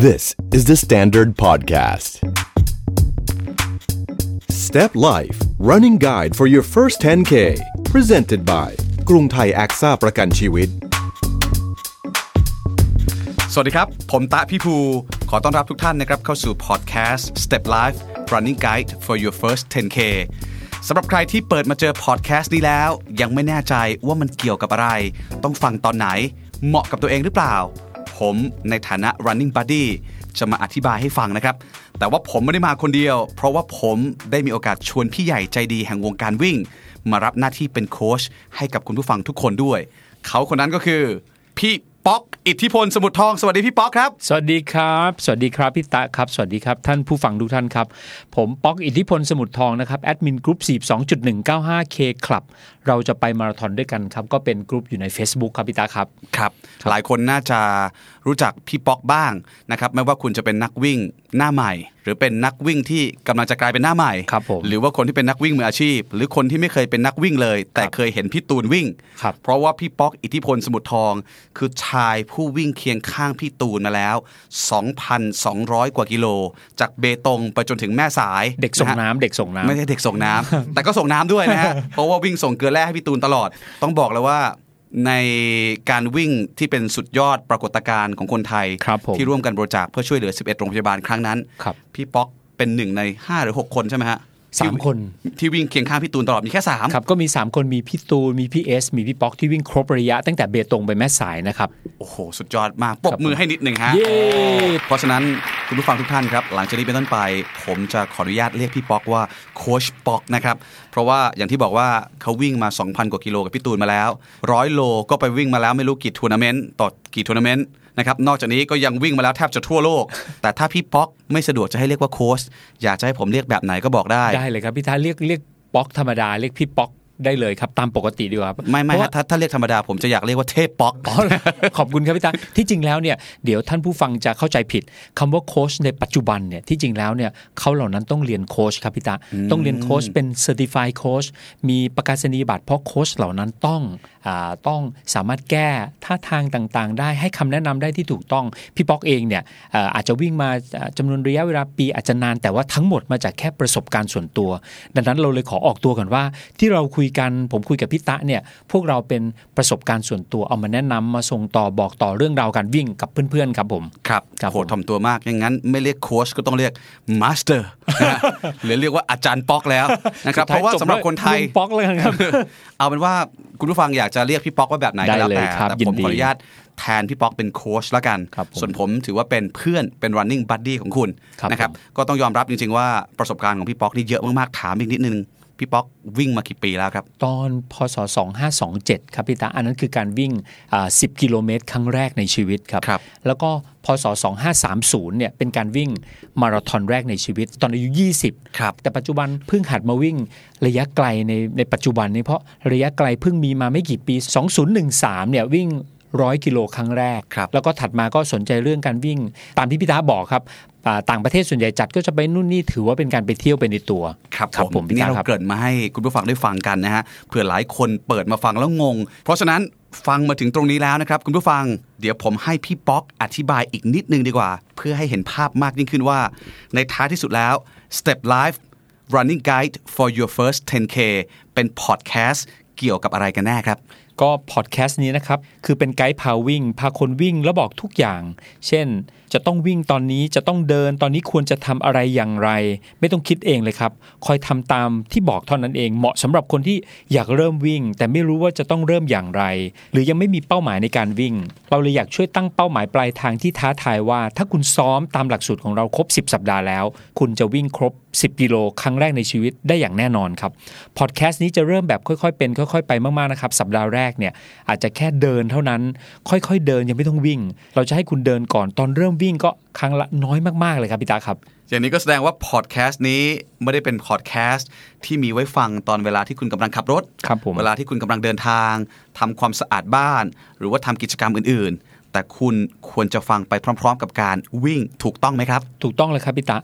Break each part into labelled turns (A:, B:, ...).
A: This is the Standard Podcast. Step Life Running Guide for your first 10K presented by กรุงไทยแอคซ่าประกันชีวิต
B: สวัสดีครับ ผมตะพี่ภู ขอต้อนรับทุกท่านนะครับเข้าสู่พอดแคสต์ Step Life Running Guide for your first 10K สำหรับใครที่เปิดมาเจอพอดแคสต์นี้แล้ว ยังไม่แน่ใจว่ามันเกี่ยวกับอะไร ต้องฟังตอนไหน เหมาะกับตัวเองหรือเปล่า ผมในฐานะ running buddy จะมาอธิบายให้ฟังนะครับ แต่ว่าผมไม่ได้มาคนเดียว เพราะว่าผมได้มีโอกาสชวนพี่ใหญ่ใจดีแห่งวงการวิ่ง มารับหน้าที่เป็นโค้ชให้กับคุณผู้ฟังทุกคนด้วย เขาคนนั้นก็คือ พี่ป๊อกอิทธิพลสมุทรทอง สวัสดีพี่ป๊อกครับ
C: สวัสดีครับ สวัสดีครับพี่ตะครับ สวัสดีครับท่านผู้ฟังทุกท่านครับ ผมป๊อกอิทธิพลสมุทรทองนะครับแอดมินกรุ๊ป 42.195 K คลับ เราจะไปมาราธอนด้วยกันครับก็เป็นกรุ๊ปอยู่ใน Facebook ครับพี่ตาครับ
B: ครับ หลายคนน่าจะรู้จักพี่ป๊อกบ้างนะครับไม่ว่าคุณจะเป็นนักวิ่งหน้าใหม่ หรือเป็นนักวิ่งที่กำลังจะกลายเป็นหน้าใหม่
C: ครับผม
B: หรือว่าคนที่เป็นนักวิ่งมืออาชีพ หรือคนที่ไม่เคยเป็นนักวิ่งเลย แต่เคยเห็นพี่ตูนวิ่ง
C: ครับ
B: เพราะว่าพี่ป๊อกอิทธิพลสมุทรทอง คือชายผู้วิ่งเคียงข้างพี่ตูนมาแล้ว 2,200 กว่ากิโล จากเบตงไปจนถึงแม่สาย
C: เด็กส่งะ
B: ฮะ
C: น้ำเด็กส่งน้ำ
B: ไม่ใช่เด็กส่งน้ำแต่ก็ส่งน้ำด้วยนะฮะเพราะว่าวิ่งส่งเกลือแร่ให้พี่ตูนตลอด ต้องบอกเลยว่าในการวิ่งที่เป็นสุดยอดปรากฏการณ์ของคนไทย
C: ครับผม
B: ที่ร่วมกันบริจาคเพื่อช่วยเหลือ 11 โรงพยาบาลครั้งนั้น
C: ครับ
B: พี่ป๊อกเป็นหนึ่งใน 5 หรือ 6 คนใช่ไหมฮะ
C: สามคน
B: ที่วิ่งเคียงข้างพี่ตูนตลอดมีแค่3
C: ครับก็มี 3 คนมีพี่ตูนมีพี่เอสมีพี่ป๊อกที่วิ่งครบระยะตั้งแต่เบตงไปแม่สายนะครับ
B: โอ้โห สุดยอดมากปรบมือให้นิดหนึ่งฮะ
C: เย้
B: เพราะฉะนั้น คุณผู้ฟังทุกท่านครับ หลังจากนี้เป็นต้นไป ผมจะขออนุญาตเรียกพี่ป๊อกว่าโค้ชป๊อกนะครับ เพราะว่าอย่างที่บอกว่าเขาวิ่งมา 2,000 กว่ากิโลกับพี่ตูนมาแล้วร้อยโลก็ไปวิ่งมาแล้วไม่รู้กี่ทัวร์นาเมนต์ต่อกี่ทัวร์นาเมนต์นะครับนอกจากนี้ก็ยังวิ่งมาแล้วแทบจะทั่วโลก แต่ถ้าพี่ป๊อกไม่สะดวกจะให้เรียกว่าโค้ชอยากจะให้ผมเรียกแบบไหนก็บอกได้
C: ได้เลยครับพี่ตั๊บเรียกเรียกป๊อกธรรมดาเรียกพี่ป๊อก ได้เลยครับตามปกติดีกว่าครับ
B: ไม่ไม่
C: เพราะ
B: ฮะ
C: ว่า
B: ถ้าถ้าเรียกธรรมดาผมจะอยากเรียกว่าเทพป๊อก
C: อ๋อขอบคุณครับพี่ตาที่จริงแล้วเนี่ยเดี๋ยวท่านผู้ฟังจะเข้าใจผิดคำว่าโค้ชในปัจจุบันเนี่ยที่จริงแล้วเนี่ยเขาเหล่านั้นต้องเรียนโค้ชครับพี่ตาต้องเรียนโค้ชเป็น Certified Coach มีประกาศนียบัตรเพราะโค้ชเหล่านั้นต้องอาต้องสามารถแก้ท่าทางต่างๆ ได้ให้คำแนะนำได้ที่ถูกต้องพี่ป๊อกเองเนี่ยอ่าอาจจะวิ่งมาอ่าจำนวนระยะเวลาปีอาจจะนานแต่ว่าทั้งหมดมาจากแค่ประสบการณ์ส่วนตัว ดังนั้นเราเลยขอออกตัวก่อนว่าที่เราคุยกัน ผมคุยกับพี่ตั๊บเนี่ยพวกเราเป็นประสบการณ์ส่วนตัวเอามาแนะนำมาส่งต่อบอกต่อเรื่องราวการวิ่งกับเพื่อนๆครับผม
B: ครับ
C: ครับ
B: โห
C: ผม
B: ถ่อมตัวมากอย่างนั้นไม่เรียกโค้ชก็ต้องเรียก masterหรือเรียกว่าอาจารย์ป๊อกแล้วนะครับเพราะว่าสำหรับคนไทย
C: ลุงป๊อกเลยครับ
B: เอาเป็นว่าคุณผู้ฟังอยากจะเรียกพี่ป๊อกว่าแบบไหนก็แล้ว
C: ได้เลย
B: แต่
C: ครับ
B: แต่
C: ยิน
B: ผม
C: ดี
B: ขออนุญาตแทนพี่ป๊อกเป็นโค้ชละกัน
C: ครับผม
B: ส่วนผมถือว่าเป็นเพื่อนเป็น running buddy ของคุณ
C: ครับ
B: นะครับ
C: ผม
B: ก็ต้องยอมรับจริงๆว่าประสบการณ์ของพี่ป๊อกนี่เยอะมากๆ ถามอีกนิดนึง พี่ป๊อกวิ่งมากี่ปีแล้วครับ
C: ตอนพศ 2527 ครับพี่ตา อันนั้นคือการวิ่งอ่า10 กิโลเมตรครั้งแรกในชีวิตครับ
B: ครับ
C: แล้วก็พศ 2530 เนี่ยเป็นการวิ่งมาราธอนแรกในชีวิต ตอนอายุ 20
B: ครับ
C: แต่ปัจจุบันเพิ่งหัดมาวิ่งระยะไกลในในปัจจุบันนี้เพราะระยะไกลเพิ่งมีมาไม่กี่ปี 2013 เนี่ยวิ่งร้อยกิโลครั้งแรก
B: ครับ
C: แล้วก็ถัดมาก็สนใจเรื่องการวิ่ง ตามที่พี่ตาบอกครับอ่า ต่างประเทศส่วนใหญ่จัดก็จะไปนู่นนี่ถือว่าเป็นการไปเที่ยวไปในตัว
B: ครับ
C: ครับผมพี่
B: นี่
C: ตา
B: เรา
C: ครับ
B: เกริดมาให้คุณผู้ฟังได้ฟังกันนะฮะเผื่อหลายคนเปิดมาฟังแล้วงง เพราะฉะนั้นฟังมาถึงตรงนี้แล้วนะครับ คุณผู้ฟังเดี๋ยวผมให้พี่ป๊อกอธิบายอีกนิดนึงดีกว่า เพื่อให้เห็นภาพมากยิ่งขึ้นว่า ในท้ายที่สุดแล้ว Step Life Running Guide for Your First 10K เป็นพอดแคสต์เกี่ยวกับอะไรกันแน่ครับ
C: ก็พอดแคสต์นี้นะครับ คือเป็นไกด์พาวิ่ง พาคนวิ่งแล้วบอกทุกอย่าง เช่นจะต้องวิ่งตอนนี้จะต้องเดินตอนนี้ควรจะทำอะไรอย่างไร ไม่ต้องคิดเองเลยครับ คอยทำตามที่บอกเท่านั้นเอง เหมาะสำหรับคนที่อยากเริ่มวิ่ง แต่ไม่รู้ว่าจะต้องเริ่มอย่างไร หรือยังไม่มีเป้าหมายในการวิ่ง เราเลยอยากช่วยตั้งเป้าหมายปลายทางที่ท้าทายว่า ถ้าคุณซ้อมตามหลักสูตรของเราครบ 10 สัปดาห์แล้ว คุณจะวิ่งครบ 10 กิโลครั้งแรกในชีวิตได้อย่างแน่นอนครับพอดแคสต์นี้จะเริ่มแบบค่อยๆ เป็นค่อย ๆ ไปมากๆนะครับสัปดาห์แรกเนี่ยอาจจะแค่เดินเท่านั้น ค่อยๆ เดินยังไม่ต้องวิ่ง เราจะให้คุณเดินก่อนตอนเริ่มวิ่งก็ครั้งละน้อยมากๆเลยครับพี่ตาครับ
B: อย่างนี้ก็แสดงว่าพอดแคสต์นี้ไม่ได้เป็นพอดแคสต์ที่มีไว้ฟังตอนเวลาที่คุณกำลังขับรถ
C: ครับผม
B: เวลาที่คุณกำลังเดินทางทำความสะอาดบ้าน หรือว่าทำกิจกรรมอื่น ๆ แต่คุณควรจะฟังไปพร้อม ๆ กับการวิ่งถูกต้องไหมครับ
C: ถูกต้องเลยครับพี่ตา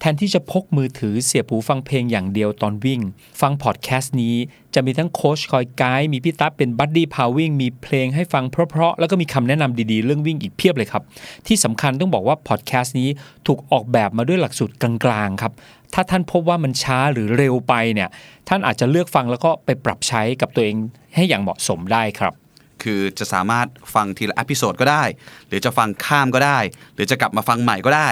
C: แทนที่จะพกมือถือเสียบหูฟังเพลงอย่างเดียวตอนวิ่ง ฟังพอดแคสต์นี้ จะมีทั้งโค้ชคอยไกด์มีพี่ตั๊บเป็น buddy พาวิ่งมีเพลงให้ฟังเพราะๆ แล้วก็มีคำแนะนำดีๆ เรื่องวิ่งอีกเพียบเลยครับ ที่สำคัญต้องบอกว่าพอดแคสต์นี้ถูกออกแบบมาด้วยหลักสูตรกลางๆครับ ถ้าท่านพบว่ามันช้าหรือเร็วไปเนี่ยท่านอาจจะเลือกฟังแล้วก็ไปปรับใช้กับตัวเองให้อย่างเหมาะสมได้ครับ
B: คือจะสามารถฟังทีละ episode ก็ได้ หรือจะฟังข้ามก็ได้ หรือจะกลับมาฟังใหม่ก็ได้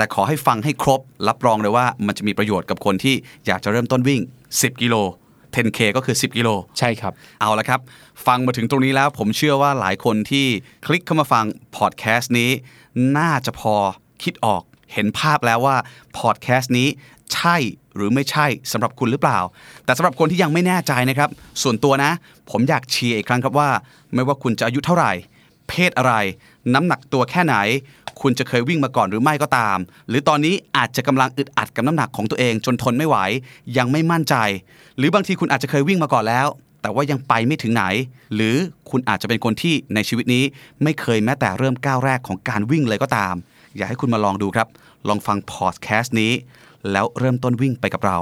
B: แต่ขอให้ฟังให้ครบ รับรองเลยว่ามันจะมีประโยชน์กับคนที่อยากจะเริ่มต้นวิ่ง 10 กิโล 10K ก็คือ 10 กิโล
C: ใช่ครับ
B: เอาละครับ ฟังมาถึงตรงนี้แล้ว ผมเชื่อว่าหลายคนที่คลิกเข้ามาฟังพอดแคสต์นี้ น่าจะพอคิดออกเห็นภาพแล้วว่าพอดแคสต์นี้ใช่หรือไม่ใช่สำหรับคุณหรือเปล่า แต่สำหรับคนที่ยังไม่แน่ใจนะครับ ส่วนตัวนะ ผมอยากเชียร์อีกครั้งครับว่า ไม่ว่าคุณจะอายุเท่าไหร่ เพศอะไร น้ำหนักตัวแค่ไหน คุณจะเคยวิ่งมาก่อนหรือไม่ก็ตาม หรือตอนนี้อาจจะกำลังอึดอัดกับน้ำหนักของตัวเองจนทนไม่ไหว ยังไม่มั่นใจ หรือบางทีคุณอาจจะเคยวิ่งมาก่อนแล้ว แต่ว่ายังไปไม่ถึงไหน หรือคุณอาจจะเป็นคนที่ในชีวิตนี้ ไม่เคยแม้แต่เริ่มก้าวแรกของการวิ่งเลยก็ตาม อยากให้คุณมาลองดูครับ ลองฟังพอดแคสต์นี้ แล้วเริ่มต้นวิ่งไปกับเรา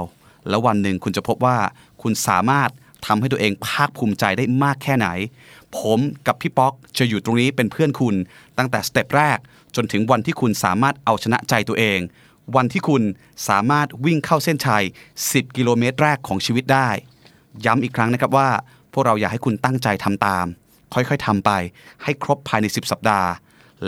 B: แล้ววันหนึ่งคุณจะพบว่าคุณสามารถทำให้ตัวเองภาคภูมิใจได้มากแค่ไหน ผมกับพี่ป๊อกจะอยู่ตรงนี้เป็นเพื่อนคุณ ตั้งแต่สเต็ปแรก จนถึงวันที่คุณสามารถเอาชนะใจตัวเอง วันที่คุณสามารถวิ่งเข้าเส้นชัย 10 กิโลเมตรแรกของชีวิตได้ ย้ำอีกครั้งนะครับว่า พวกเราอยากให้คุณตั้งใจทำตาม ค่อยๆทำไป ให้ครบภายใน 10 สัปดาห์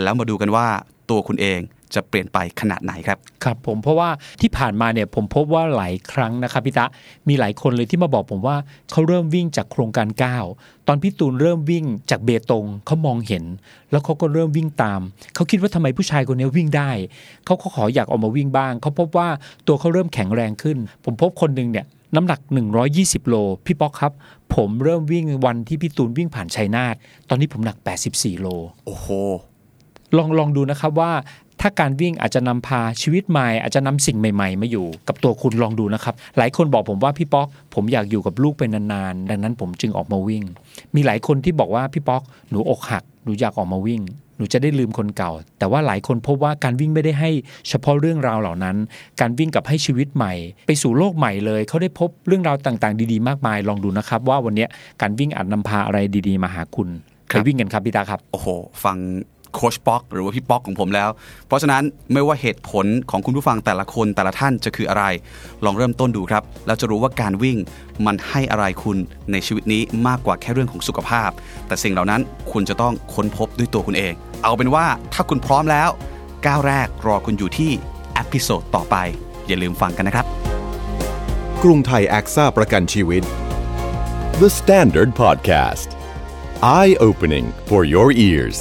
B: แล้วมาดูกันว่าตัวคุณเอง จะเปลี่ยนไปขนาดไหนครับ
C: ครับผมเพราะว่าที่ผ่านมาเนี่ยผมพบว่าหลายครั้งนะครับพี่ตะมีหลายคนเลยที่มาบอกผมว่าเขาเริ่มวิ่งจากโครงการ 9 ตอนพี่ตูนเริ่มวิ่งจากเบตงเขามองเห็น แล้วเขาก็เริ่มวิ่งตาม เขาคิดว่าทำไมผู้ชายคนนี้วิ่งได้ เขาก็ขออยากออกมาวิ่งบ้าง เขาพบว่าตัวเขาเริ่มแข็งแรงขึ้น ผมพบคนหนึ่งเนี่ยน้ำหนัก 120 โล พี่ป๊อกครับ ผมเริ่มวิ่งวันที่พี่ตูนวิ่งผ่านชัยนาทตอนนี้ผมหนัก 84 โล
B: โอ้โห
C: ลองลองดูนะครับว่า ถ้าการวิ่งอาจจะนำพาชีวิตใหม่อาจจะนำสิ่งใหม่ ๆ มาอยู่ กับตัวคุณลองดูนะครับ หลายคนบอกผมว่าพี่ป๊อก ผมอยากอยู่กับลูกเป็นนานๆดังนั้นผมจึงออกมาวิ่ง มีหลายคนที่บอกว่าพี่ป๊อกหนูอกหักหนูอยากออกมาวิ่งหนูจะได้ลืมคนเก่า แต่ว่าหลายคนพบว่าการวิ่งไม่ได้ให้เฉพาะเรื่องราวเหล่านั้น การวิ่งกับให้ชีวิตใหม่ ไปสู่โลกใหม่เลย เขาได้พบเรื่องราวต่างๆ ดีๆ มากมาย ลองดูนะครับ ว่าวันนี้การวิ่งอาจนำพาอะไรดีๆ มาหาคุณ
B: ครั
C: ไป
B: บ
C: วิ่งกันครับพี่ตาครับ
B: โอ้โห ฟัง โคชป๊อกหรือว่าพี่ป๊อกของผมแล้ว เพราะฉะนั้นไม่ว่าเหตุผลของคุณผู้ฟังแต่ละคนแต่ละท่านจะคืออะไร ลองเริ่มต้นดูครับแล้วจะรู้ว่าการวิ่งมันให้อะไรคุณในชีวิตนี้มากกว่าแค่เรื่องของสุขภาพ แต่สิ่งเหล่านั้นคุณจะต้องค้นพบด้วยตัวคุณเอง เอาเป็นว่าถ้าคุณพร้อมแล้วก้าวแรกรอคุณอยู่ที่อพิโซดต่อไป อย่าลืมฟังกันนะครับ
A: กรุงไทยแอคซ่าประกันชีวิต The Standard Podcast Eye Opening for Your Ears